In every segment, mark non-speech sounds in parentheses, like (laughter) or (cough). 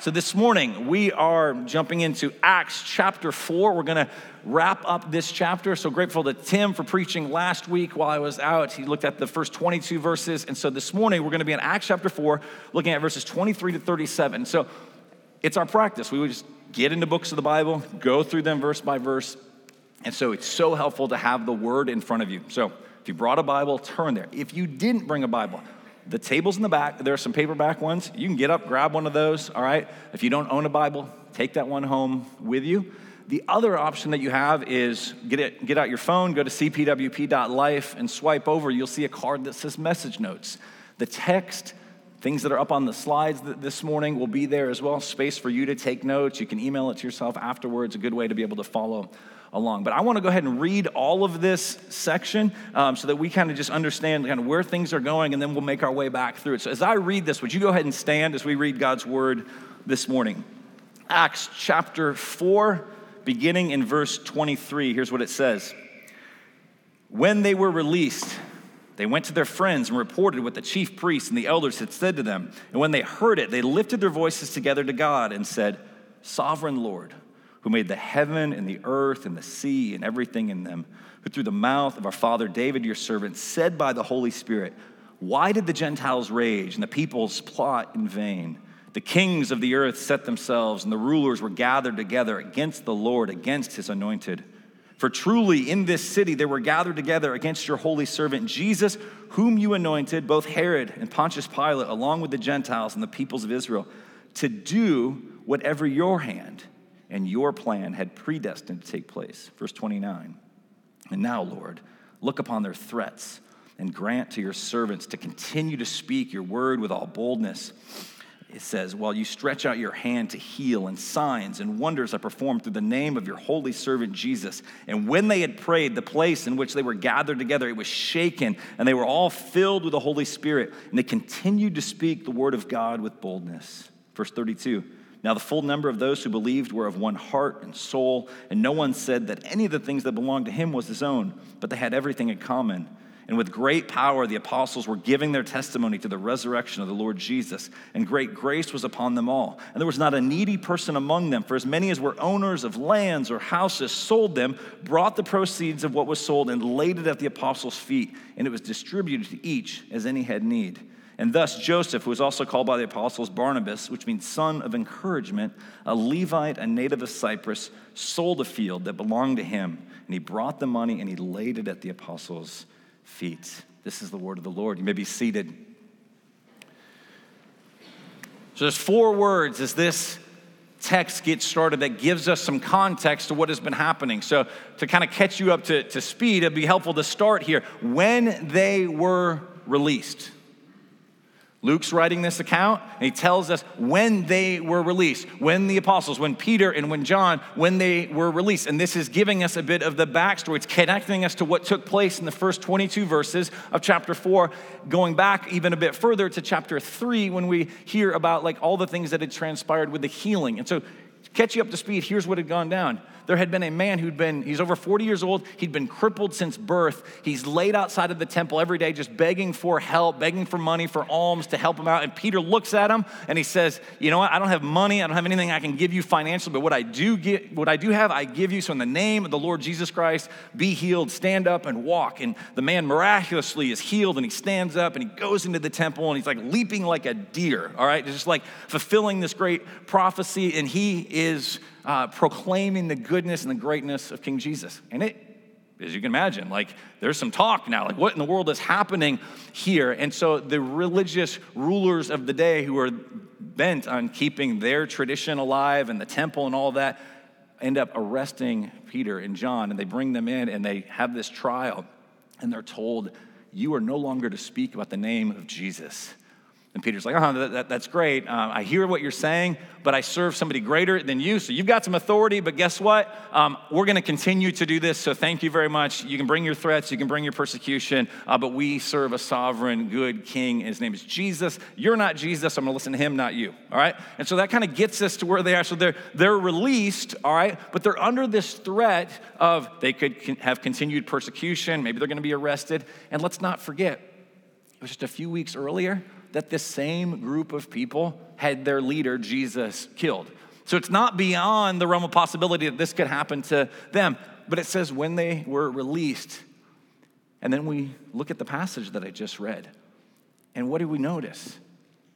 so this morning we are jumping into Acts chapter 4. We're going to wrap up this chapter. So grateful to Tim for preaching last week while I was out. He looked at the first 22 verses. And so this morning we're going to be in Acts chapter 4, looking at verses 23 to 37. So it's our practice. We would just get into books of the Bible, go through them verse by verse. And so it's so helpful to have the word in front of you. So if you brought a Bible, turn there. If you didn't bring a Bible, the table's in the back. There are some paperback ones. You can get up, grab one of those, all right? If you don't own a Bible, take that one home with you. The other option that you have is get, it, get out your phone, go to cpwp.life, and swipe over. You'll see a card that says message notes. The text, things that are up on the slides this morning will be there as well. Space for you to take notes. You can email it to yourself afterwards. A good way to be able to follow along. But I want to go ahead and read all of this section um, so that we kind of just understand kind of where things are going, and then we'll make our way back through it. So as I read this, would you go ahead and stand as we read God's word this morning? Acts chapter 4, beginning in verse 23. Here's what it says When they were released, they went to their friends and reported what the chief priests and the elders had said to them. And when they heard it, they lifted their voices together to God and said, Sovereign Lord, who made the heaven and the earth and the sea and everything in them, who through the mouth of our father David, your servant, said by the Holy Spirit, Why did the Gentiles rage and the peoples plot in vain? The kings of the earth set themselves, and the rulers were gathered together against the Lord, against his anointed. For truly in this city they were gathered together against your holy servant Jesus, whom you anointed, both Herod and Pontius Pilate, along with the Gentiles and the peoples of Israel, to do whatever your hand and your plan had predestined to take place. Verse 29. And now, Lord, look upon their threats and grant to your servants to continue to speak your word with all boldness. It says, While you stretch out your hand to heal, and signs and wonders are performed through the name of your holy servant Jesus. And when they had prayed, the place in which they were gathered together, it was shaken, and they were all filled with the Holy Spirit, and they continued to speak the word of God with boldness. Verse 32. Now, the full number of those who believed were of one heart and soul, and no one said that any of the things that belonged to him was his own, but they had everything in common. And with great power, the apostles were giving their testimony to the resurrection of the Lord Jesus, and great grace was upon them all. And there was not a needy person among them, for as many as were owners of lands or houses sold them, brought the proceeds of what was sold, and laid it at the apostles' feet, and it was distributed to each as any had need. And thus, Joseph, who was also called by the apostles Barnabas, which means son of encouragement, a Levite, a native of Cyprus, sold a field that belonged to him. And he brought the money and he laid it at the apostles' feet. This is the word of the Lord. You may be seated. So, there's four words as this text gets started that gives us some context to what has been happening. So, to kind of catch you up to, to speed, it'd be helpful to start here. When they were released. Luke's writing this account, and he tells us when they were released, when the apostles, when Peter and when John, when they were released. And this is giving us a bit of the backstory. It's connecting us to what took place in the first 22 verses of chapter 4, going back even a bit further to chapter 3 when we hear about like all the things that had transpired with the healing. And so, to catch you up to speed, here's what had gone down there had been a man who'd been, he's over 40 years old, he'd been crippled since birth. He's laid outside of the temple every day, just begging for help, begging for money, for alms to help him out. And Peter looks at him and he says, You know what? I don't have money, I don't have anything I can give you financially, but what I do get, what I do have, I give you. So in the name of the Lord Jesus Christ, be healed, stand up and walk. And the man miraculously is healed and he stands up and he goes into the temple and he's like leaping like a deer, all right? Just like fulfilling this great prophecy. And he is uh, proclaiming the goodness and the greatness of King Jesus. And it, as you can imagine, like there's some talk now, like what in the world is happening here? And so the religious rulers of the day who are bent on keeping their tradition alive and the temple and all that end up arresting Peter and John and they bring them in and they have this trial and they're told, You are no longer to speak about the name of Jesus. And Peter's like, oh, that, that, that's great. Uh, I hear what you're saying, but I serve somebody greater than you. So you've got some authority, but guess what? Um, we're going to continue to do this. So thank you very much. You can bring your threats, you can bring your persecution, uh, but we serve a sovereign, good king. His name is Jesus. You're not Jesus. I'm going to listen to him, not you. All right? And so that kind of gets us to where they are. So they're, they're released, all right? But they're under this threat of they could have continued persecution. Maybe they're going to be arrested. And let's not forget, it was just a few weeks earlier that the same group of people had their leader, Jesus, killed. So it's not beyond the realm of possibility that this could happen to them. But it says when they were released. And then we look at the passage that I just read. And what do we notice?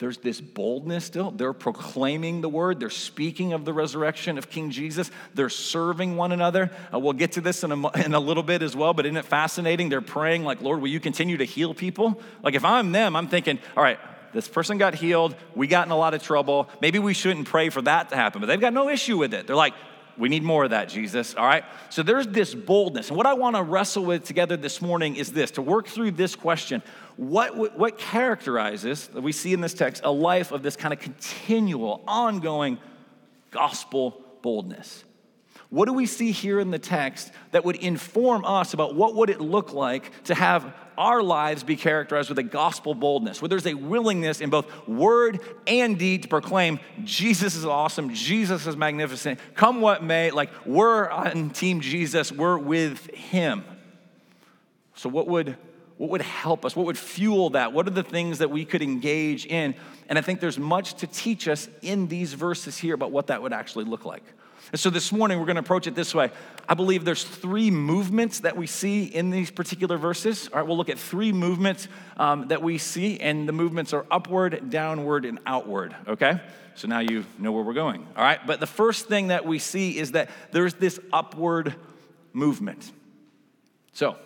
There's this boldness still. They're proclaiming the word. They're speaking of the resurrection of King Jesus. They're serving one another. Uh, we'll get to this in a, in a little bit as well, but isn't it fascinating? They're praying, like, Lord, will you continue to heal people? Like, if I'm them, I'm thinking, all right, this person got healed. We got in a lot of trouble. Maybe we shouldn't pray for that to happen, but they've got no issue with it. They're like, we need more of that, Jesus. All right? So there's this boldness. And what I want to wrestle with together this morning is this to work through this question what, what characterizes, that we see in this text, a life of this kind of continual, ongoing gospel boldness? What do we see here in the text that would inform us about what would it look like to have our lives be characterized with a gospel boldness, where there's a willingness in both word and deed to proclaim Jesus is awesome, Jesus is magnificent, come what may, like we're on team Jesus, we're with him. So what would what would help us? What would fuel that? What are the things that we could engage in? And I think there's much to teach us in these verses here about what that would actually look like. And so this morning we're going to approach it this way. I believe there's three movements that we see in these particular verses. All right, we'll look at three movements um, that we see, and the movements are upward, downward, and outward. Okay? So now you know where we're going. All right, but the first thing that we see is that there's this upward movement. So,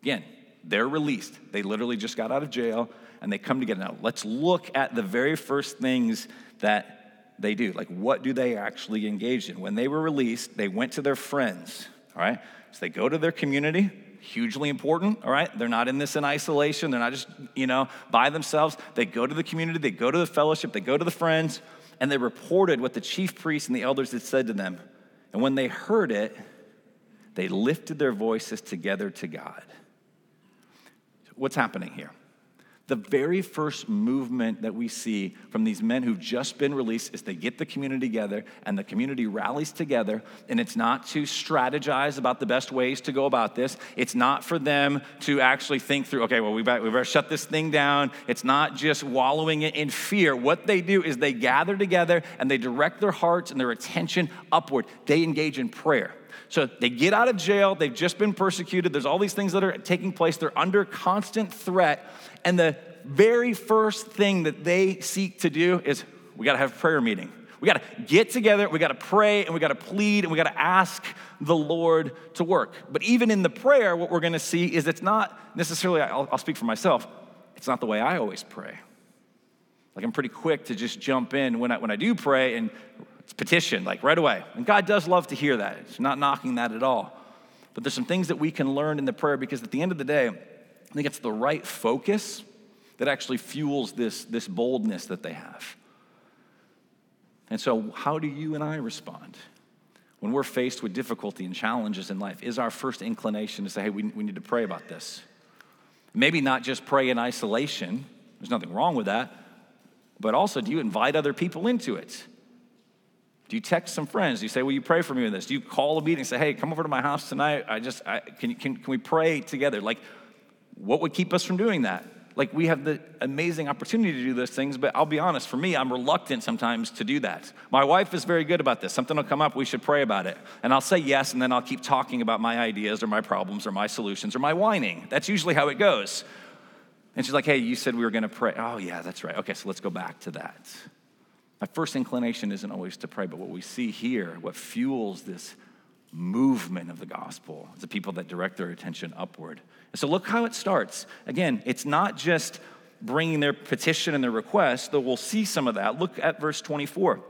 again, they're released. They literally just got out of jail and they come together. Now, let's look at the very first things that they do. Like, what do they actually engage in? When they were released, they went to their friends, all right? So they go to their community, hugely important, all right? They're not in this in isolation. They're not just, you know, by themselves. They go to the community, they go to the fellowship, they go to the friends, and they reported what the chief priests and the elders had said to them. And when they heard it, they lifted their voices together to God. What's happening here? The very first movement that we see from these men who've just been released is they get the community together and the community rallies together. And it's not to strategize about the best ways to go about this. It's not for them to actually think through, okay, well, we better, we better shut this thing down. It's not just wallowing in fear. What they do is they gather together and they direct their hearts and their attention upward. They engage in prayer. So they get out of jail, they've just been persecuted, there's all these things that are taking place, they're under constant threat. And the very first thing that they seek to do is we gotta have a prayer meeting. We got to get together, we got to pray, and we got to plead, and we got to ask the Lord to work. But even in the prayer, what we're going to see is it's not necessarily, I'll, I'll, speak for myself, it's not the way I always pray. Like I'm pretty quick to just jump in when I, when I do pray and it's petition, like right away. And God does love to hear that. It's not knocking that at all. But there's some things that we can learn in the prayer because at the end of the day, I think it's the right focus that actually fuels this, this boldness that they have. And so, how do you and I respond? When we're faced with difficulty and challenges in life, is our first inclination to say, hey, we, we need to pray about this? Maybe not just pray in isolation, there's nothing wrong with that, but also do you invite other people into it? Do you text some friends? Do you say, Will you pray for me in this? Do you call a meeting and say, Hey, come over to my house tonight? I just, I, can, can, can we pray together? Like, what would keep us from doing that? Like, we have the amazing opportunity to do those things, but I'll be honest, for me, I'm reluctant sometimes to do that. My wife is very good about this. Something will come up, we should pray about it. And I'll say yes, and then I'll keep talking about my ideas or my problems or my solutions or my whining. That's usually how it goes. And she's like, Hey, you said we were gonna pray. Oh, yeah, that's right. Okay, so let's go back to that. My first inclination isn't always to pray, but what we see here, what fuels this movement of the gospel, is the people that direct their attention upward. So look how it starts. Again, it's not just bringing their petition and their request, though we'll see some of that. Look at verse 24.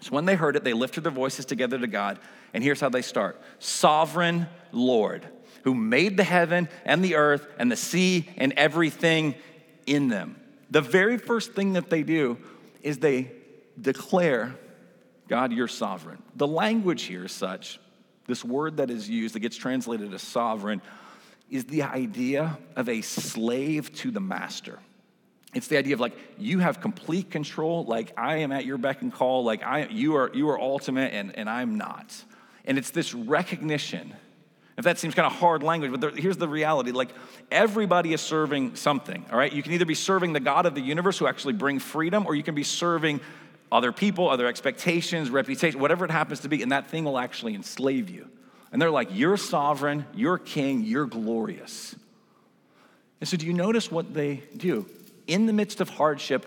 So when they heard it, they lifted their voices together to God. And here's how they start Sovereign Lord, who made the heaven and the earth and the sea and everything in them. The very first thing that they do is they declare, God, you're sovereign. The language here is such, this word that is used that gets translated as sovereign, is the idea of a slave to the master. It's the idea of like you have complete control, like I am at your beck and call, like I you are you are ultimate and, and I'm not. And it's this recognition If that seems kind of hard language, but there, here's the reality like everybody is serving something, all right? You can either be serving the God of the universe who actually bring freedom, or you can be serving other people, other expectations, reputation, whatever it happens to be, and that thing will actually enslave you. And they're like, You're sovereign, you're king, you're glorious. And so, do you notice what they do? In the midst of hardship,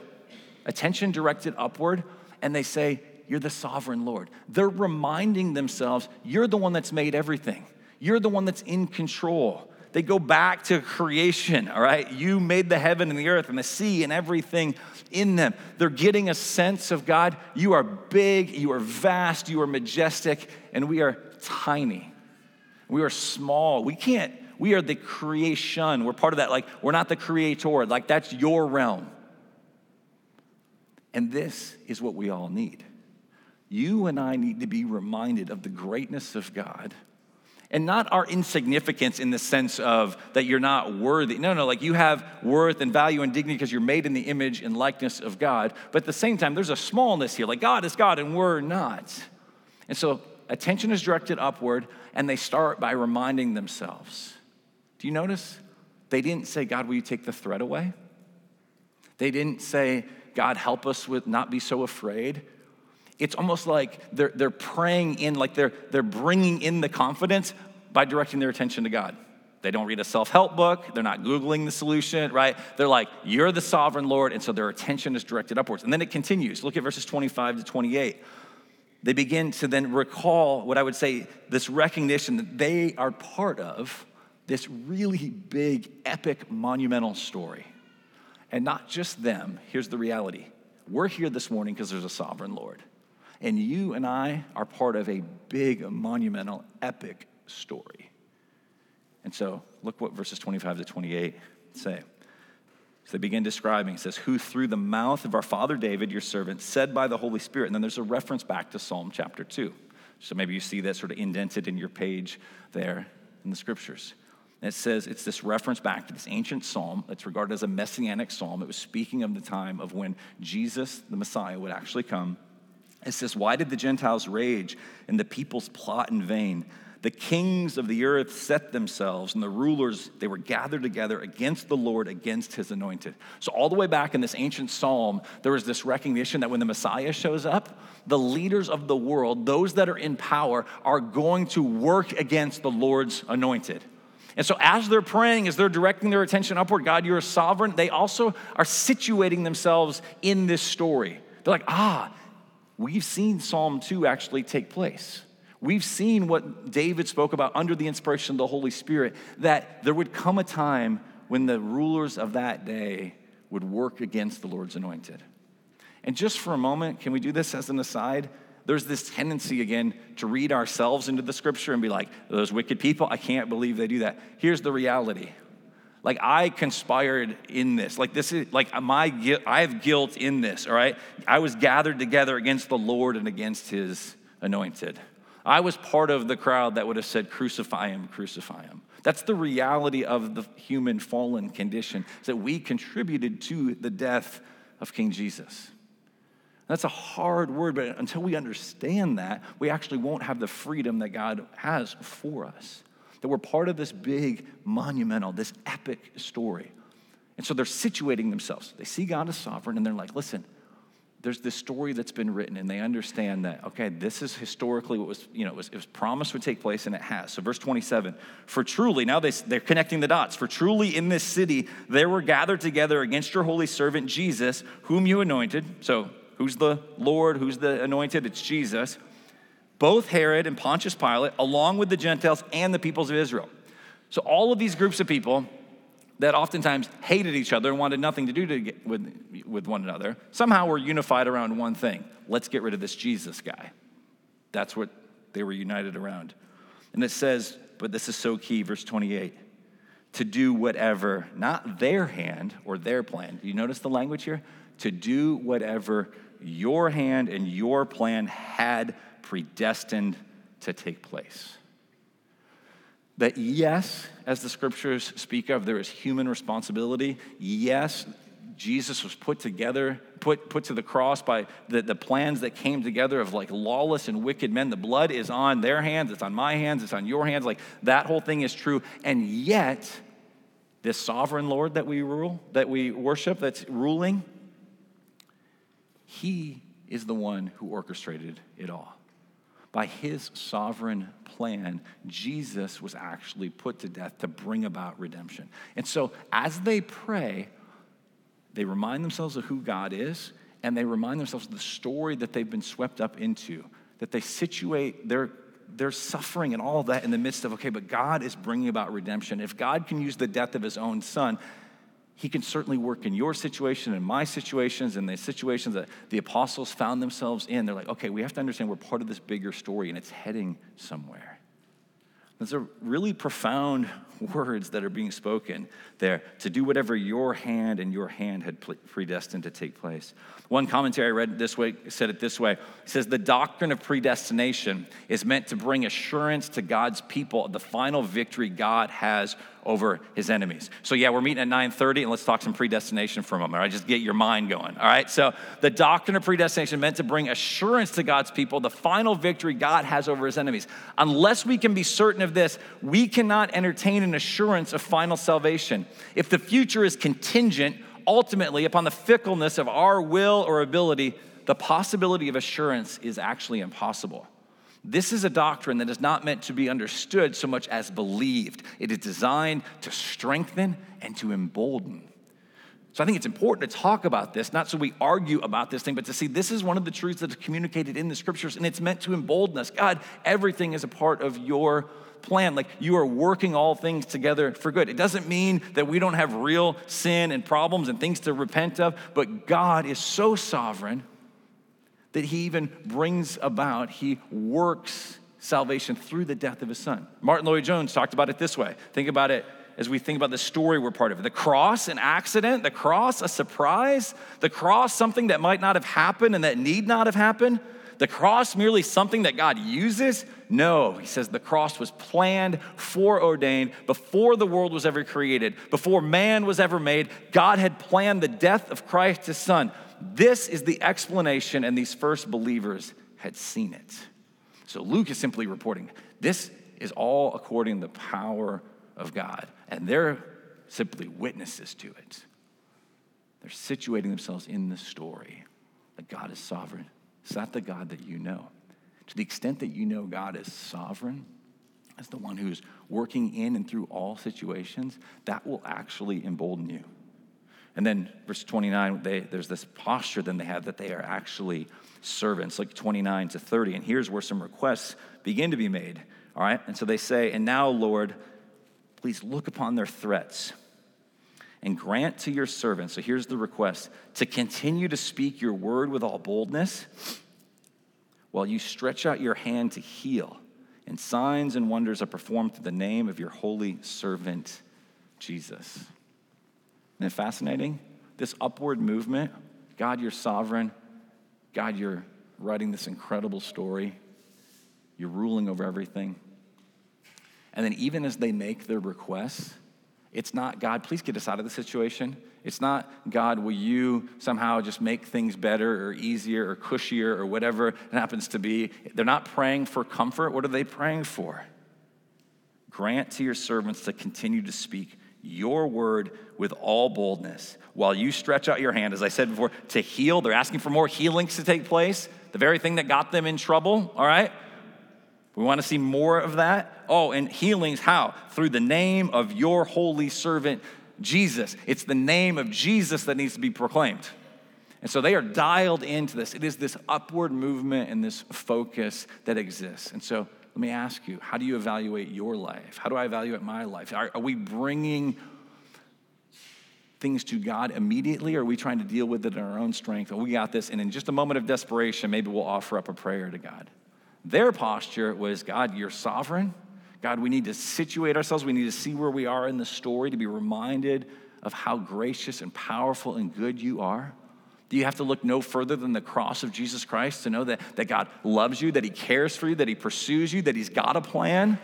attention directed upward, and they say, You're the sovereign Lord. They're reminding themselves, You're the one that's made everything, you're the one that's in control. They go back to creation, all right? You made the heaven and the earth and the sea and everything in them. They're getting a sense of God, you are big, you are vast, you are majestic, and we are tiny. We are small. We can't, we are the creation. We're part of that. Like, we're not the creator. Like, that's your realm. And this is what we all need. You and I need to be reminded of the greatness of God and not our insignificance in the sense of that you're not worthy. No, no, like you have worth and value and dignity because you're made in the image and likeness of God. But at the same time, there's a smallness here. Like God is God and we're not. And so attention is directed upward and they start by reminding themselves. Do you notice? They didn't say, God, will you take the threat away? They didn't say, God, help us with not be so afraid it's almost like they're, they're praying in, like they're, they're bringing in the confidence by directing their attention to God. They don't read a self help book. They're not Googling the solution, right? They're like, You're the sovereign Lord. And so their attention is directed upwards. And then it continues. Look at verses 25 to 28. They begin to then recall what I would say this recognition that they are part of this really big, epic, monumental story. And not just them. Here's the reality we're here this morning because there's a sovereign Lord. And you and I are part of a big, monumental, epic story. And so, look what verses 25 to 28 say. So they begin describing, it says, Who through the mouth of our father David, your servant, said by the Holy Spirit. And then there's a reference back to Psalm chapter 2. So maybe you see that sort of indented in your page there in the scriptures. And it says it's this reference back to this ancient psalm that's regarded as a messianic psalm. It was speaking of the time of when Jesus, the Messiah, would actually come it says, Why did the Gentiles rage and the peoples plot in vain? The kings of the earth set themselves, and the rulers, they were gathered together against the Lord, against his anointed. So, all the way back in this ancient psalm, there was this recognition that when the Messiah shows up, the leaders of the world, those that are in power, are going to work against the Lord's anointed. And so, as they're praying, as they're directing their attention upward, God, you're sovereign, they also are situating themselves in this story. They're like, ah, we've seen Psalm 2 actually take place. We've seen what David spoke about under the inspiration of the Holy Spirit that there would come a time when the rulers of that day would work against the Lord's anointed. And just for a moment, can we do this as an aside? There's this tendency again to read ourselves into the scripture and be like, those wicked people, I can't believe they do that. Here's the reality like I conspired in this. Like this is like my I have guilt in this, all right? I was gathered together against the Lord and against his anointed. I was part of the crowd that would have said crucify him, crucify him. That's the reality of the human fallen condition, is that we contributed to the death of King Jesus. That's a hard word, but until we understand that, we actually won't have the freedom that God has for us that we're part of this big, monumental, this epic story. And so they're situating themselves. They see God as sovereign and they're like, listen, there's this story that's been written and they understand that okay this is historically what was you know it was, it was, promised would take place and it has. So verse 27 for truly now they, they're connecting the dots for truly in this city there were gathered together against your holy servant jesus whom you anointed. So who's the lord? Who's the anointed? It's jesus. Both Herod and Pontius Pilate, along with the Gentiles and the peoples of Israel. So, all of these groups of people that oftentimes hated each other and wanted nothing to do to with, with one another somehow were unified around one thing let's get rid of this Jesus guy. That's what they were united around. And it says, but this is so key, verse 28 to do whatever, not their hand or their plan. Do you notice the language here? To do whatever your hand and your plan had predestined to take place. That, yes, as the scriptures speak of, there is human responsibility. Yes, Jesus was put together, put, put to the cross by the, the plans that came together of like lawless and wicked men. The blood is on their hands, it's on my hands, it's on your hands. Like that whole thing is true. And yet, this sovereign Lord that we rule, that we worship, that's ruling, he is the one who orchestrated it all. By his sovereign plan, Jesus was actually put to death to bring about redemption. And so, as they pray, they remind themselves of who God is, and they remind themselves of the story that they've been swept up into, that they situate their, their suffering and all that in the midst of, okay, but God is bringing about redemption. If God can use the death of his own son, he can certainly work in your situation and my situations and the situations that the apostles found themselves in. They're like, okay, we have to understand we're part of this bigger story and it's heading somewhere. Those are really profound (laughs) words that are being spoken there to do whatever your hand and your hand had predestined to take place. One commentary I read this way said it this way. It says the doctrine of predestination is meant to bring assurance to God's people of the final victory God has over his enemies. So yeah, we're meeting at 9:30 and let's talk some predestination for a moment. Right, just get your mind going. All right. So the doctrine of predestination meant to bring assurance to God's people, the final victory God has over his enemies. Unless we can be certain of this, we cannot entertain an assurance of final salvation. If the future is contingent ultimately upon the fickleness of our will or ability, the possibility of assurance is actually impossible. This is a doctrine that is not meant to be understood so much as believed. It is designed to strengthen and to embolden. So I think it's important to talk about this, not so we argue about this thing, but to see this is one of the truths that is communicated in the scriptures, and it's meant to embolden us. God, everything is a part of your plan. Like you are working all things together for good. It doesn't mean that we don't have real sin and problems and things to repent of, but God is so sovereign that he even brings about, he works salvation through the death of his son. Martyn Lloyd-Jones talked about it this way. Think about it as we think about the story we're part of. The cross, an accident, the cross, a surprise, the cross, something that might not have happened and that need not have happened. The cross merely something that God uses? No, he says the cross was planned, foreordained, before the world was ever created, before man was ever made. God had planned the death of Christ, his son. This is the explanation, and these first believers had seen it. So Luke is simply reporting this is all according to the power of God, and they're simply witnesses to it. They're situating themselves in the story that God is sovereign. Is that the God that you know? To the extent that you know God is sovereign, as the one who's working in and through all situations, that will actually embolden you. And then verse 29, they, there's this posture then they have that they are actually servants, like 29 to 30. And here's where some requests begin to be made. All right? And so they say, And now, Lord, please look upon their threats and grant to your servants. So here's the request to continue to speak your word with all boldness while you stretch out your hand to heal, and signs and wonders are performed through the name of your holy servant, Jesus. Isn't it fascinating? This upward movement, God, you're sovereign. God, you're writing this incredible story. You're ruling over everything. And then, even as they make their requests, it's not, God, please get us out of the situation. It's not, God, will you somehow just make things better or easier or cushier or whatever it happens to be. They're not praying for comfort. What are they praying for? Grant to your servants to continue to speak your word with all boldness while you stretch out your hand, as I said before, to heal. They're asking for more healings to take place, the very thing that got them in trouble, all right? We want to see more of that. Oh, and healings, how? Through the name of your holy servant, Jesus. It's the name of Jesus that needs to be proclaimed. And so they are dialed into this. It is this upward movement and this focus that exists. And so let me ask you how do you evaluate your life? How do I evaluate my life? Are, are we bringing things to God immediately, or are we trying to deal with it in our own strength? We got this, and in just a moment of desperation, maybe we'll offer up a prayer to God. Their posture was God, you're sovereign. God, we need to situate ourselves. We need to see where we are in the story to be reminded of how gracious and powerful and good you are. Do you have to look no further than the cross of Jesus Christ to know that, that God loves you, that He cares for you, that He pursues you, that He's got a plan?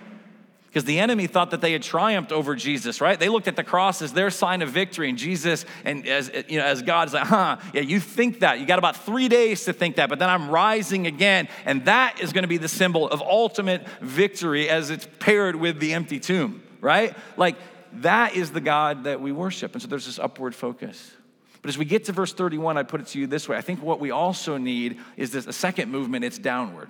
Because the enemy thought that they had triumphed over Jesus, right? They looked at the cross as their sign of victory, and Jesus, and as you know, as God is like, huh, yeah, you think that. You got about three days to think that, but then I'm rising again, and that is going to be the symbol of ultimate victory as it's paired with the empty tomb, right? Like that is the God that we worship, and so there's this upward focus. But as we get to verse 31, I put it to you this way: I think what we also need is this a second movement. It's downward.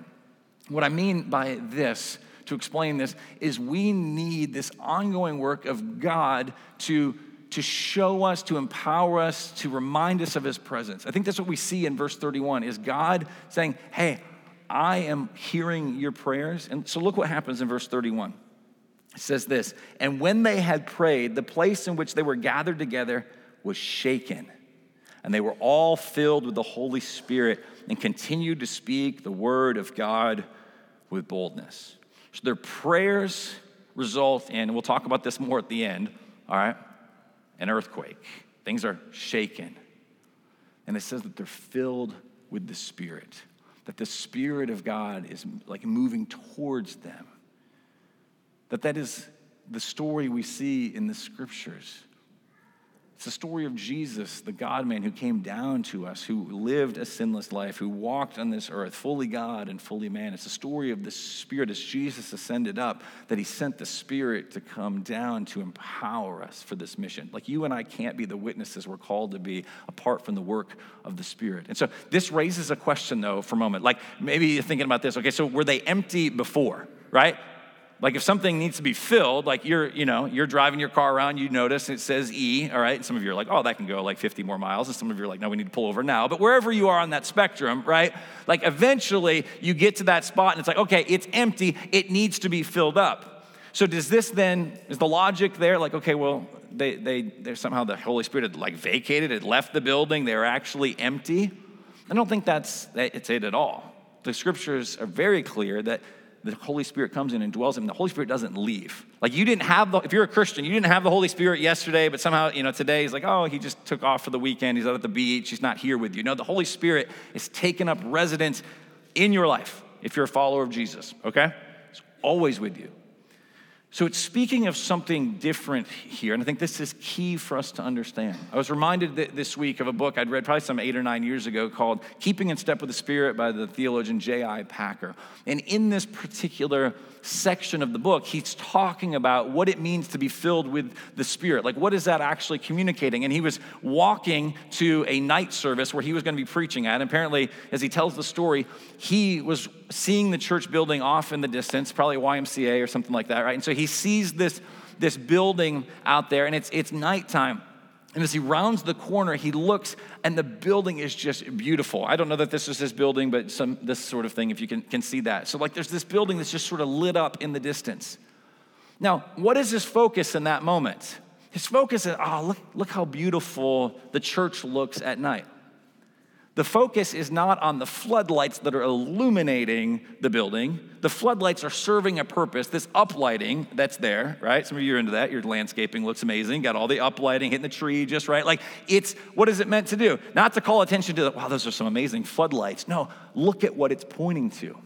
What I mean by this to explain this is we need this ongoing work of God to, to show us, to empower us, to remind us of his presence. I think that's what we see in verse 31 is God saying, "Hey, I am hearing your prayers." And so look what happens in verse 31. It says this, "And when they had prayed, the place in which they were gathered together was shaken." And they were all filled with the Holy Spirit and continued to speak the word of God with boldness. So their prayers result in, we'll talk about this more at the end, all right, an earthquake. Things are shaken. And it says that they're filled with the Spirit, that the Spirit of God is like moving towards them. That that is the story we see in the scriptures. It's the story of Jesus, the God man who came down to us, who lived a sinless life, who walked on this earth, fully God and fully man. It's the story of the Spirit as Jesus ascended up, that he sent the Spirit to come down to empower us for this mission. Like you and I can't be the witnesses we're called to be apart from the work of the Spirit. And so this raises a question, though, for a moment. Like maybe you're thinking about this. Okay, so were they empty before, right? Like if something needs to be filled, like you're, you know, you're driving your car around, you notice it says E, all right? And some of you are like, oh, that can go like 50 more miles. And some of you are like, no, we need to pull over now. But wherever you are on that spectrum, right? Like eventually you get to that spot and it's like, okay, it's empty. It needs to be filled up. So does this then, is the logic there like, okay, well, they, they, they somehow the Holy Spirit had like vacated, had left the building, they're actually empty? I don't think that's it's it at all. The scriptures are very clear that the Holy Spirit comes in and dwells in him. The Holy Spirit doesn't leave. Like you didn't have the, if you're a Christian, you didn't have the Holy Spirit yesterday, but somehow, you know, today he's like, oh, he just took off for the weekend. He's out at the beach. He's not here with you. No, the Holy Spirit is taking up residence in your life if you're a follower of Jesus, okay? It's always with you. So it's speaking of something different here, and I think this is key for us to understand. I was reminded this week of a book I'd read probably some eight or nine years ago called Keeping in Step with the Spirit by the theologian J.I. Packer. And in this particular section of the book, he's talking about what it means to be filled with the Spirit. Like, what is that actually communicating? And he was walking to a night service where he was going to be preaching at. And apparently, as he tells the story, he was seeing the church building off in the distance, probably YMCA or something like that, right? And so he sees this, this building out there, and it's, it's nighttime. And as he rounds the corner, he looks, and the building is just beautiful. I don't know that this is his building, but some this sort of thing, if you can, can see that. So, like, there's this building that's just sort of lit up in the distance. Now, what is his focus in that moment? His focus is, oh, look, look how beautiful the church looks at night. The focus is not on the floodlights that are illuminating the building. The floodlights are serving a purpose, this uplighting that's there, right? Some of you are into that. Your landscaping looks amazing. Got all the uplighting, hitting the tree just right. Like it's, what is it meant to do? Not to call attention to, the wow, those are some amazing floodlights. No, look at what it's pointing to.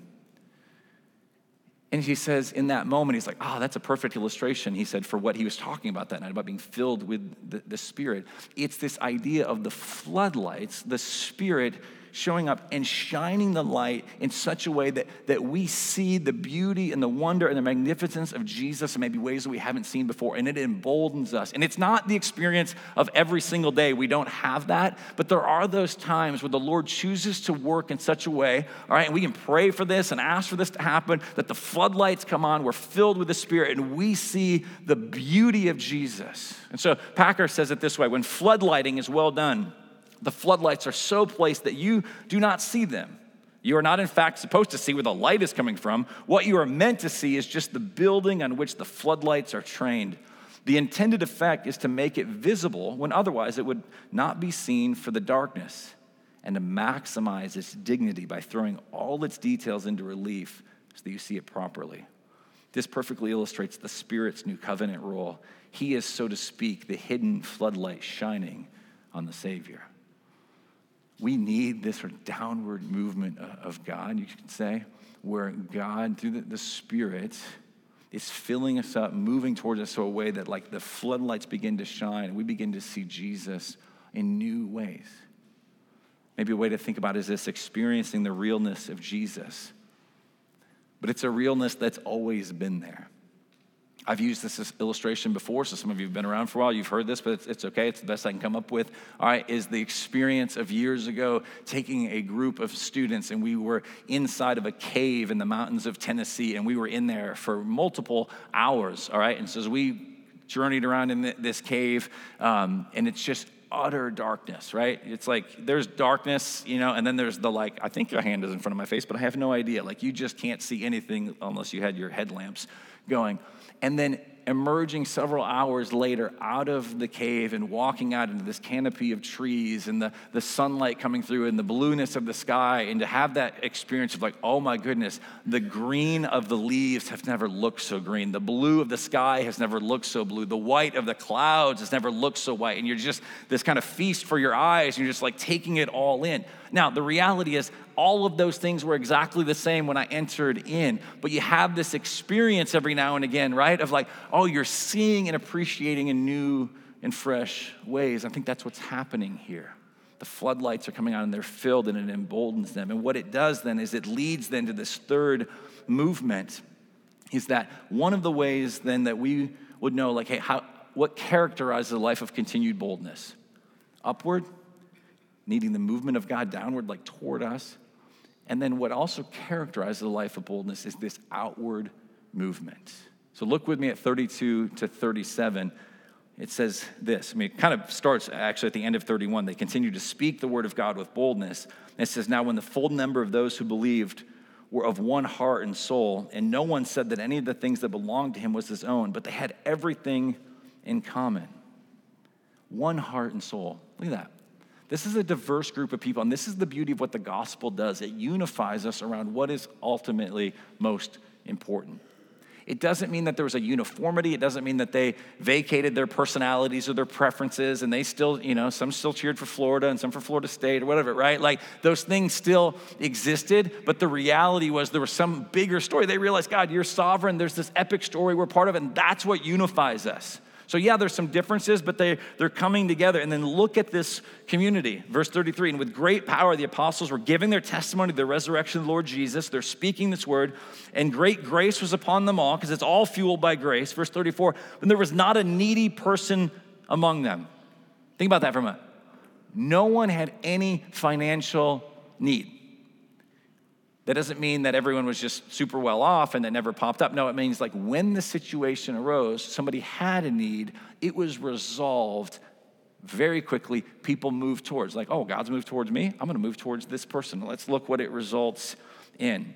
And he says, in that moment, he's like, oh, that's a perfect illustration, he said, for what he was talking about that night, about being filled with the, the Spirit. It's this idea of the floodlights, the Spirit showing up and shining the light in such a way that, that we see the beauty and the wonder and the magnificence of Jesus in maybe ways that we haven't seen before. And it emboldens us. And it's not the experience of every single day. We don't have that. But there are those times where the Lord chooses to work in such a way, all right, and we can pray for this and ask for this to happen, that the floodlights come on, we're filled with the Spirit, and we see the beauty of Jesus. And so Packer says it this way when floodlighting is well done, the floodlights are so placed that you do not see them. You are not, in fact, supposed to see where the light is coming from. What you are meant to see is just the building on which the floodlights are trained. The intended effect is to make it visible when otherwise it would not be seen for the darkness, and to maximize its dignity by throwing all its details into relief so that you see it properly. This perfectly illustrates the Spirit's new covenant role. He is, so to speak, the hidden floodlight shining on the Savior we need this sort of downward movement of God, you could say, where God, through the, Spirit, is filling us up, moving towards us so a way that like the floodlights begin to shine and we begin to see Jesus in new ways. Maybe a way to think about is this experiencing the realness of Jesus. But it's a realness that's always been there. I've used this illustration before, so some of you have been around for a while. You've heard this, but it's, it's, okay. It's the best I can come up with. All right, is the experience of years ago taking a group of students, and we were inside of a cave in the mountains of Tennessee, and we were in there for multiple hours. All right, and so as we journeyed around in this cave, um, and it's just utter darkness, right? It's like there's darkness, you know, and then there's the like, I think your hand is in front of my face, but I have no idea. Like you just can't see anything unless you had your headlamps going and then emerging several hours later out of the cave and walking out into this canopy of trees and the, the sunlight coming through and the blueness of the sky and to have that experience of like oh my goodness the green of the leaves have never looked so green. The blue of the sky has never looked so blue. The white of the clouds has never looked so white. And you're just this kind of feast for your eyes. And you're just like taking it all in. Now the reality is all of those things were exactly the same when I entered in. But you have this experience every now and again, right? Of like, oh, you're seeing and appreciating in new and fresh ways. I think that's what's happening here. The floodlights are coming on and they're filled and it emboldens them. And what it does then is it leads then to this third movement is that one of the ways then that we would know, like, hey, how, what characterizes a life of continued boldness? Upward, needing the movement of God downward, like toward us. And then what also characterizes the life of boldness is this outward movement. So look with me at 32 to 37. It says this. I mean, it kind of starts actually at the end of 31. They continue to speak the word of God with boldness. And it says, Now, when the full number of those who believed were of one heart and soul, and no one said that any of the things that belonged to him was his own, but they had everything in common. One heart and soul. Look at that. This is a diverse group of people, and this is the beauty of what the gospel does. It unifies us around what is ultimately most important. It doesn't mean that there was a uniformity. It doesn't mean that they vacated their personalities or their preferences and they still, you know, some still cheered for Florida and some for Florida State or whatever, right? Like those things still existed, but the reality was there was some bigger story. They realized, God, you're sovereign. There's this epic story we're part of, and that's what unifies us. So, yeah, there's some differences, but they, they're coming together. And then look at this community. Verse 33 And with great power, the apostles were giving their testimony to the resurrection of the Lord Jesus. They're speaking this word, and great grace was upon them all, because it's all fueled by grace. Verse 34 And there was not a needy person among them. Think about that for a moment. No one had any financial need. That doesn't mean that everyone was just super well off and that never popped up. No, it means like when the situation arose, somebody had a need, it was resolved very quickly. People moved towards, like, oh, God's moved towards me. I'm going to move towards this person. Let's look what it results in.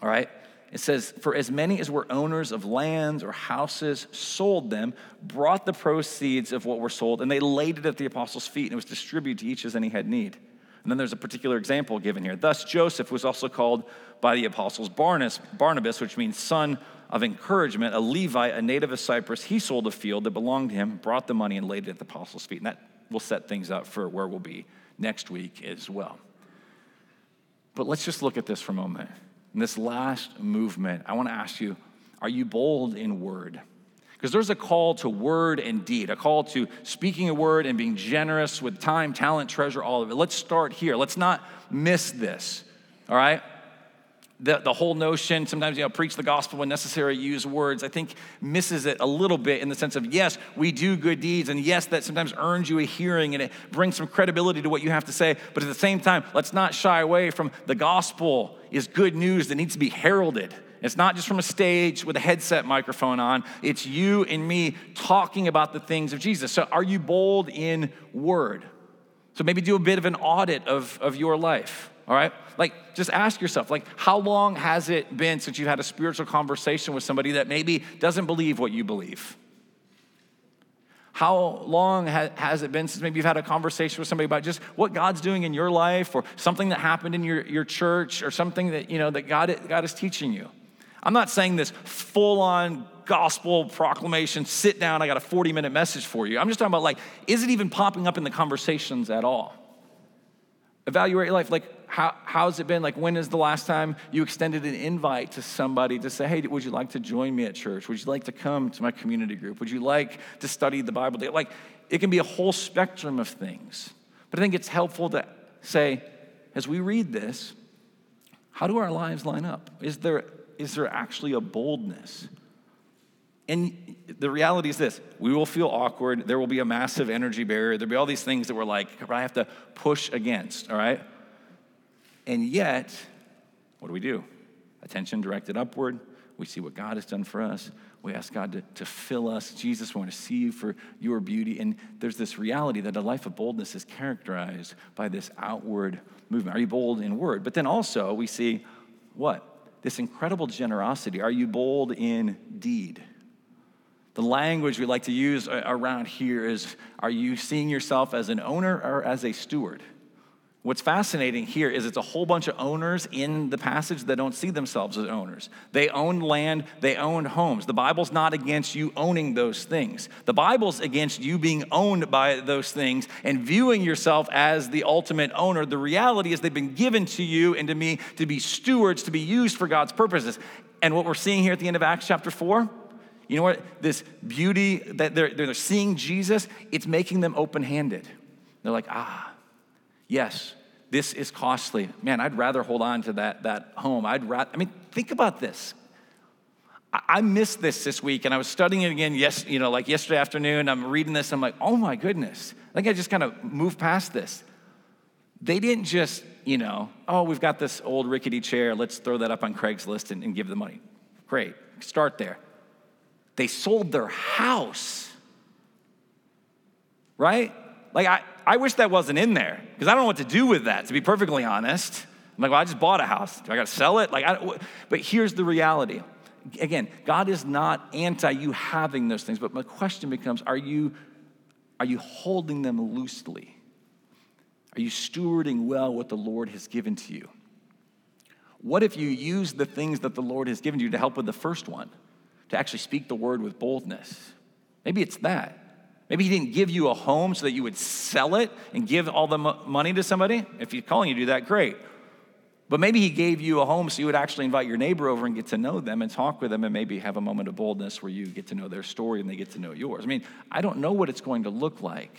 All right? It says, For as many as were owners of lands or houses sold them, brought the proceeds of what were sold, and they laid it at the apostles' feet, and it was distributed to each as any had need. And then there's a particular example given here. Thus, Joseph was also called by the apostles Barnabas, Barnabas, which means son of encouragement, a Levite, a native of Cyprus. He sold a field that belonged to him, brought the money, and laid it at the apostles' feet. And that will set things up for where we'll be next week as well. But let's just look at this for a moment. In this last movement, I want to ask you are you bold in word? Because there's a call to word and deed, a call to speaking a word and being generous with time, talent, treasure, all of it. Let's start here. Let's not miss this, all right? The, the whole notion, sometimes, you know, preach the gospel when necessary, use words, I think misses it a little bit in the sense of, yes, we do good deeds, and yes, that sometimes earns you a hearing and it brings some credibility to what you have to say, but at the same time, let's not shy away from the gospel is good news that needs to be heralded it's not just from a stage with a headset microphone on, it's you and me talking about the things of Jesus. So, are you bold in word? So, maybe do a bit of an audit of, of your life, all right? Like, just ask yourself, like, how long has it been since you've had a spiritual conversation with somebody that maybe doesn't believe what you believe? How long has it been since maybe you've had a conversation with somebody about just what God's doing in your life or something that happened in your, your church or something that, you know, that God, God is teaching you? I'm not saying this full on gospel proclamation, sit down, I got a 40 minute message for you. I'm just talking about like, is it even popping up in the conversations at all? Evaluate your life. Like, how, how's it been? Like, when is the last time you extended an invite to somebody to say, hey, would you like to join me at church? Would you like to come to my community group? Would you like to study the Bible? Like, it can be a whole spectrum of things. But I think it's helpful to say, as we read this, how do our lives line up? Is there, is there actually a boldness? And the reality is this we will feel awkward. There will be a massive energy barrier. There'll be all these things that we're like, I have to push against, all right? And yet, what do we do? Attention directed upward. We see what God has done for us. We ask God to, to fill us. Jesus, we want to see you for your beauty. And there's this reality that a life of boldness is characterized by this outward movement. Are you bold in word? But then also, we see what? This incredible generosity. Are you bold in deed? The language we like to use around here is Are you seeing yourself as an owner or as a steward? What's fascinating here is it's a whole bunch of owners in the passage that don't see themselves as owners. They own land, they own homes. The Bible's not against you owning those things. The Bible's against you being owned by those things and viewing yourself as the ultimate owner. The reality is they've been given to you and to me to be stewards, to be used for God's purposes. And what we're seeing here at the end of Acts chapter 4, you know what? This beauty that they're, they're seeing Jesus, it's making them open handed. They're like, ah, Yes, this is costly. Man, I'd rather hold on to that, that home. I'd rather, I mean, think about this. I, I missed this this week and I was studying it again, yes, you know, like yesterday afternoon. I'm reading this, I'm like, oh my goodness. I think I just kind of moved past this. They didn't just, you know, oh, we've got this old rickety chair, let's throw that up on Craigslist and, and give the money. Great, start there. They sold their house, right? Like, I, I wish that wasn't in there because I don't know what to do with that, to be perfectly honest. I'm like, well, I just bought a house. Do I got to sell it? Like, I, but here's the reality. Again, God is not anti you having those things, but my question becomes are you, are you holding them loosely? Are you stewarding well what the Lord has given to you? What if you use the things that the Lord has given you to help with the first one, to actually speak the word with boldness? Maybe it's that. Maybe he didn't give you a home so that you would sell it and give all the money to somebody. If he's calling you to do that, great. But maybe he gave you a home so you would actually invite your neighbor over and get to know them and talk with them and maybe have a moment of boldness where you get to know their story and they get to know yours. I mean, I don't know what it's going to look like.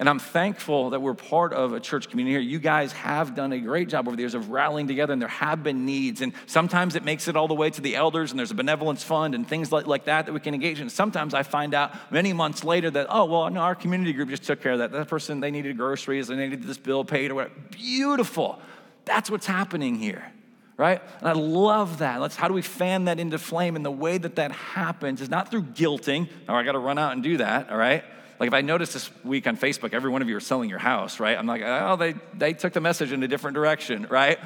And I'm thankful that we're part of a church community here. You guys have done a great job over the years of rallying together, and there have been needs. And sometimes it makes it all the way to the elders, and there's a benevolence fund and things like, like that that we can engage in. Sometimes I find out many months later that, oh, well, no, our community group just took care of that. That person, they needed groceries, they needed this bill paid or whatever. Beautiful. That's what's happening here right? And I love that. Let's how do we fan that into flame? And the way that that happens is not through guilting. Oh, I got to run out and do that, all right? Like if I noticed this week on Facebook, every one of you are selling your house, right? I'm like, oh, they, they took the message in a different direction, right?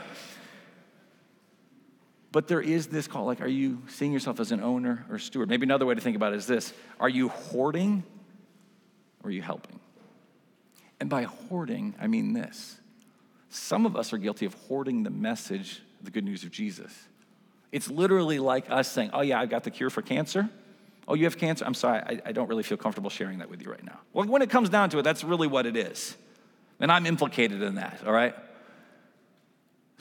But there is this call like, are you seeing yourself as an owner or steward? Maybe another way to think about it is this Are you hoarding or are you helping? And by hoarding, I mean this. Some of us are guilty of hoarding the message, the good news of Jesus. It's literally like us saying, Oh, yeah, I've got the cure for cancer. Oh, you have cancer? I'm sorry, I, I, don't really feel comfortable sharing that with you right now. Well, when it comes down to it, that's really what it is. And I'm implicated in that, all right?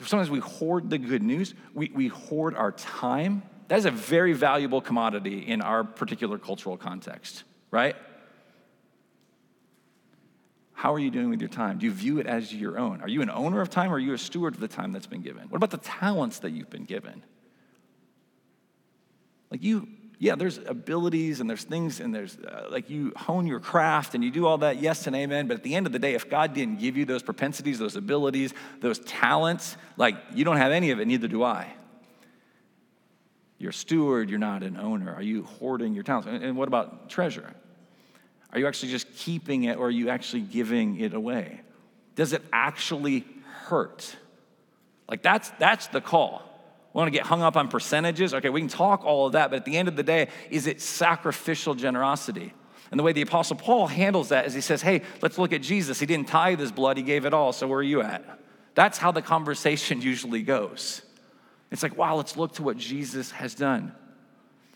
Sometimes we hoard the good news, we, we hoard our time. That is a very valuable commodity in our particular cultural context, right? How are you doing with your time? Do you view it as your own? Are you an owner of time or are you a steward of the time that's been given? What about the talents that you've been given? Like you yeah, there's abilities and there's things and there's uh, like you hone your craft and you do all that, yes and amen. But at the end of the day, if God didn't give you those propensities, those abilities, those talents, like you don't have any of it, neither do I. You're a steward, you're not an owner. Are you hoarding your talents? And what about treasure? Are you actually just keeping it or are you actually giving it away? Does it actually hurt? Like that's that's the call. We want to get hung up on percentages. Okay, we can talk all of that, but at the end of the day, is it sacrificial generosity? And the way the Apostle Paul handles that is he says, hey, let's look at Jesus. He didn't tithe his blood, he gave it all. So where are you at? That's how the conversation usually goes. It's like, wow, let's look to what Jesus has done.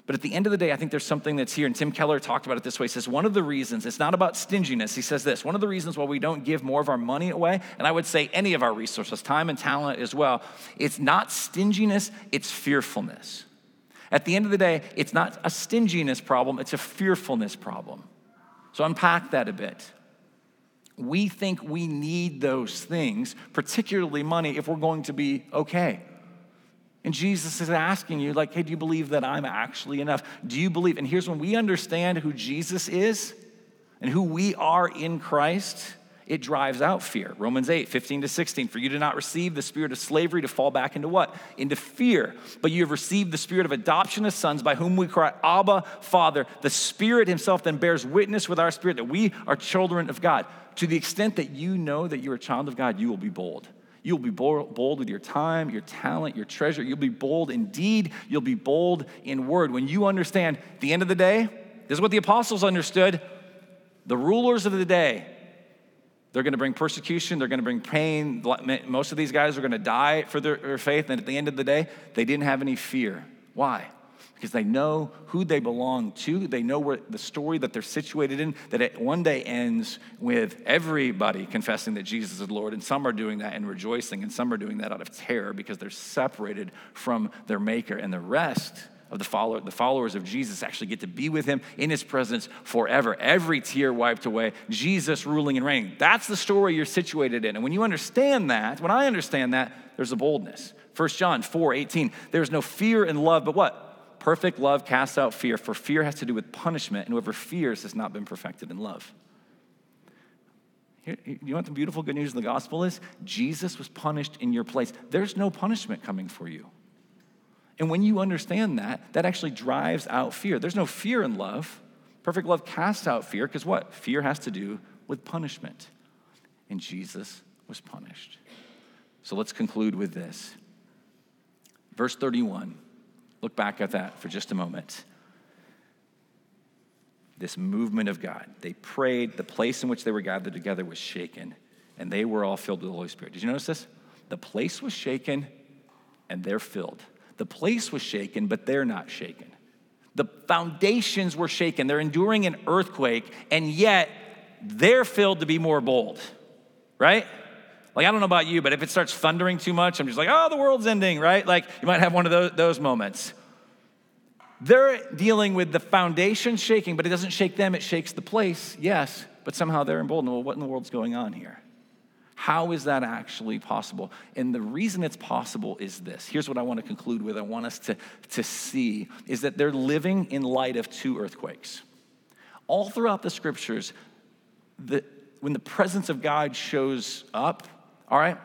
But at the end of the day, I think there's something that's here. And Tim Keller talked about it this way. He says, one of the reasons, it's not about stinginess. He says this one of the reasons why we don't give more of our money away, and I would say any of our resources, time and talent as well, it's not stinginess, it's fearfulness. At the end of the day, it's not a stinginess problem, it's a fearfulness problem. So unpack that a bit. We think we need those things, particularly money, if we're going to be okay. And Jesus is asking you, like, hey, do you believe that I'm actually enough? Do you believe? And here's when we understand who Jesus is and who we are in Christ, it drives out fear. Romans 8, 15 to 16. For you do not receive the spirit of slavery to fall back into what? Into fear. But you have received the spirit of adoption as sons by whom we cry, Abba, Father. The Spirit Himself then bears witness with our spirit that we are children of God. To the extent that you know that you're a child of God, you will be bold. You'll be bold with your time, your talent, your treasure. You'll be bold in deed. You'll be bold in word. When you understand, the end of the day, this is what the apostles understood. The rulers of the day, they're going to bring persecution, they're going to bring pain. Most of these guys are going to die for their faith. And at the end of the day, they didn't have any fear. Why? Because they know who they belong to. They know where the story that they're situated in, that it one day ends with everybody confessing that Jesus is Lord. And some are doing that and rejoicing, and some are doing that out of terror because they're separated from their Maker. And the rest of the, follower, the followers of Jesus actually get to be with him in his presence forever. Every tear wiped away, Jesus ruling and reigning. That's the story you're situated in. And when you understand that, when I understand that, there's a boldness. 1 John 4 18, there's no fear in love, but what? Perfect love casts out fear, for fear has to do with punishment, and whoever fears has not been perfected in love. Here, you know what the beautiful good news of the gospel is? Jesus was punished in your place. There's no punishment coming for you. And when you understand that, that actually drives out fear. There's no fear in love. Perfect love casts out fear because what? Fear has to do with punishment. And Jesus was punished. So let's conclude with this. Verse 31 Look back at that for just a moment. This movement of God. They prayed, the place in which they were gathered together was shaken, and they were all filled with the Holy Spirit. Did you notice this? The place was shaken, and they're filled. The place was shaken, but they're not shaken. The foundations were shaken. They're enduring an earthquake, and yet they're filled to be more bold, right? Like, I don't know about you, but if it starts thundering too much, I'm just like, oh, the world's ending, right? Like, you might have one of those, those moments. They're dealing with the foundation shaking, but it doesn't shake them, it shakes the place, yes, but somehow they're emboldened. Well, what in the world's going on here? How is that actually possible? And the reason it's possible is this. Here's what I want to conclude with. I want us to, to see is that they're living in light of two earthquakes. All throughout the scriptures, the, when the presence of God shows up, all right?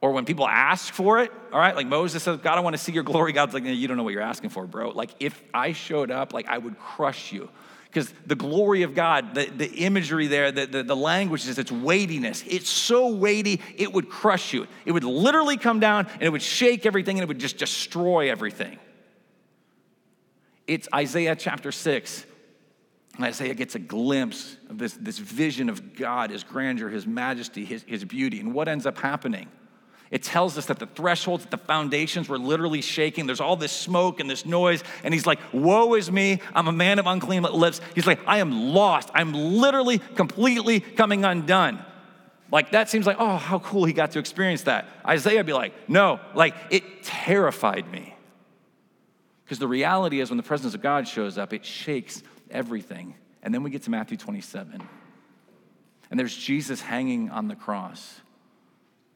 Or when people ask for it, all right? Like Moses says, God, I want to see your glory. God's like, you don't know what you're asking for, bro. Like if I showed up, like I would crush you. Because the glory of God, the, the imagery there, the, the, the language is its weightiness. It's so weighty, it would crush you. It would literally come down and it would shake everything and it would just destroy everything. It's Isaiah chapter 6 Isaiah gets a glimpse of this, this vision of God, his grandeur, his majesty, his, his beauty. And what ends up happening? It tells us that the thresholds, the foundations were literally shaking. There's all this smoke and this noise. And he's like, Woe is me. I'm a man of unclean lips. He's like, I am lost. I'm literally completely coming undone. Like, that seems like, oh, how cool he got to experience that. Isaiah would be like, No, like, it terrified me. Because the reality is, when the presence of God shows up, it shakes everything. And then we get to Matthew 27. And there's Jesus hanging on the cross.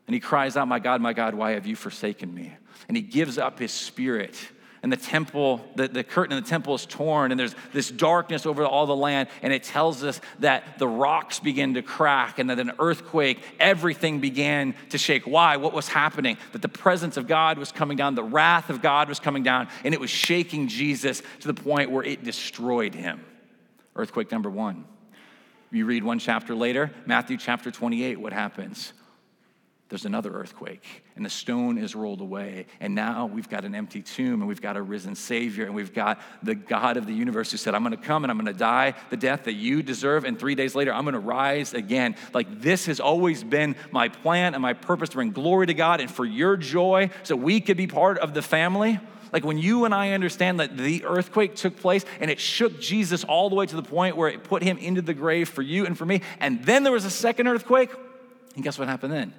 And he cries out, My God, my God, why have you forsaken me? And he gives up his spirit. And the temple, the, the curtain in the temple is torn, and there's this darkness over all the land. And it tells us that the rocks begin to crack, and that an earthquake, everything began to shake. Why? What was happening? That the presence of God was coming down, the wrath of God was coming down, and it was shaking Jesus to the point where it destroyed him. Earthquake number one. You read one chapter later, Matthew chapter 28, what happens? There's another earthquake and the stone is rolled away and now we've got an empty tomb and we've got a risen savior and we've got the god of the universe who said i'm going to come and i'm going to die the death that you deserve and three days later i'm going to rise again like this has always been my plan and my purpose to bring glory to god and for your joy so we could be part of the family like when you and I understand that the earthquake took place and it shook Jesus all the way to the point where it put him into the grave for you and for me, and then there was a second earthquake, and guess what happened then?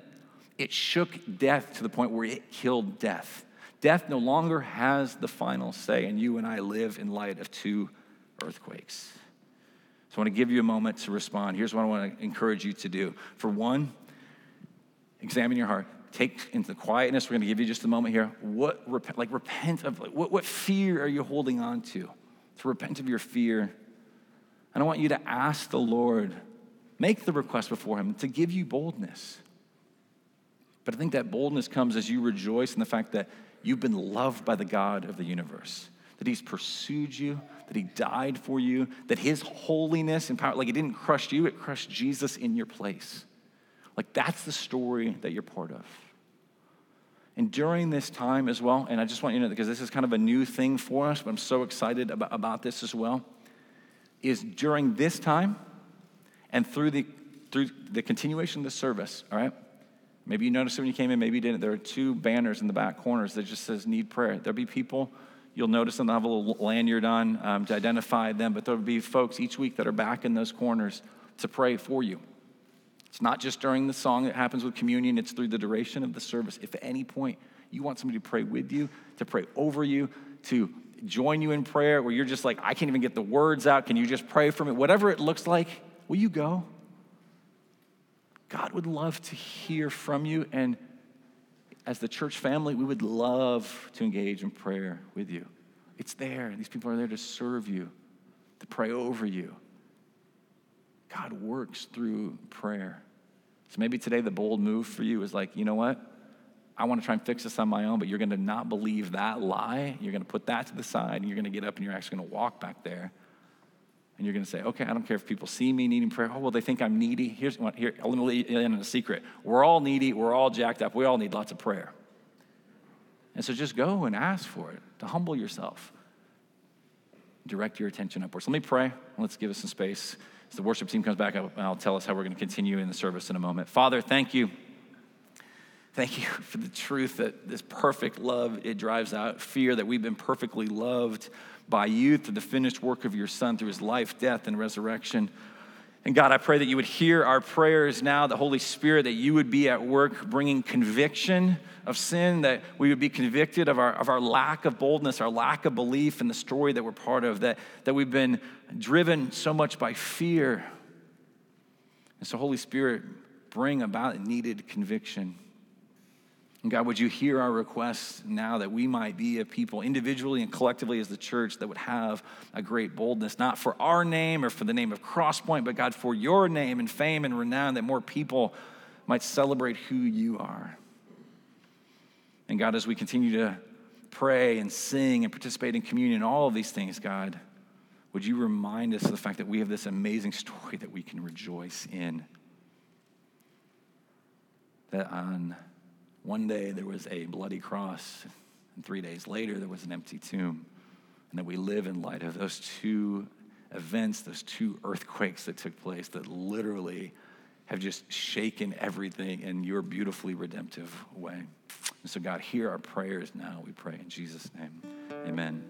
It shook death to the point where it killed death. Death no longer has the final say, and you and I live in light of two earthquakes. So I want to give you a moment to respond. Here's what I want to encourage you to do. For one, examine your heart take into the quietness. We're going to give you just a moment here. What, like, repent of, like, what, what fear are you holding on to? To repent of your fear. And I want you to ask the Lord, make the request before Him to give you boldness. But I think that boldness comes as you rejoice in the fact that you've been loved by the God of the universe, that He's pursued you, that He died for you, that His holiness and power, like it didn't crush you, it crushed Jesus in your place. Like that's the story that you're part of. And during this time as well, and I just want you to know because this is kind of a new thing for us, but I'm so excited about, about this as well, is during this time and through the through the continuation of the service, all right? Maybe you noticed when you came in, maybe you didn't. There are two banners in the back corners that just says need prayer. There'll be people, you'll notice them, they'll have a little lanyard on um, to identify them, but there'll be folks each week that are back in those corners to pray for you. It's not just during the song that happens with communion, it's through the duration of the service. If at any point you want somebody to pray with you, to pray over you, to join you in prayer, where you're just like, I can't even get the words out, can you just pray for me? Whatever it looks like, will you go? God would love to hear from you. And as the church family, we would love to engage in prayer with you. It's there. These people are there to serve you, to pray over you. God works through prayer. So maybe today the bold move for you is like, you know what? I want to try and fix this on my own, but you're going to not believe that lie. You're going to put that to the side, and you're going to get up and you're actually going to walk back there. And you're going to say, okay, I don't care if people see me needing prayer. Oh, well, they think I'm needy. Here's what, here, let me let in a secret. We're all needy. We're all jacked up. We all need lots of prayer. And so just go and ask for it, to humble yourself. Direct your attention upwards. Let me pray. Let's give us some space. As the worship team comes back, I'll tell us how we're going to continue in the service in a moment. Father, thank you. Thank you for the truth that this perfect love, it drives out fear, that we've been perfectly loved by you through the finished work of your Son, through his life, death, and resurrection. And God, I pray that you would hear our prayers now, the Holy Spirit, that you would be at work bringing conviction of sin, that we would be convicted of our, of our lack of boldness, our lack of belief in the story that we're part of, that, that we've been driven so much by fear. And so, Holy Spirit, bring about needed conviction. And God, would you hear our requests now that we might be a people individually and collectively as the church that would have a great boldness, not for our name or for the name of Crosspoint, but God, for your name and fame and renown, that more people might celebrate who you are. And God, as we continue to pray and sing and participate in communion, and all of these things, God, would you remind us of the fact that we have this amazing story that we can rejoice in? That on one day there was a bloody cross, and three days later there was an empty tomb. And that we live in light of those two events, those two earthquakes that took place that literally have just shaken everything in your beautifully redemptive way. And so, God, hear our prayers now, we pray in Jesus' name. Amen.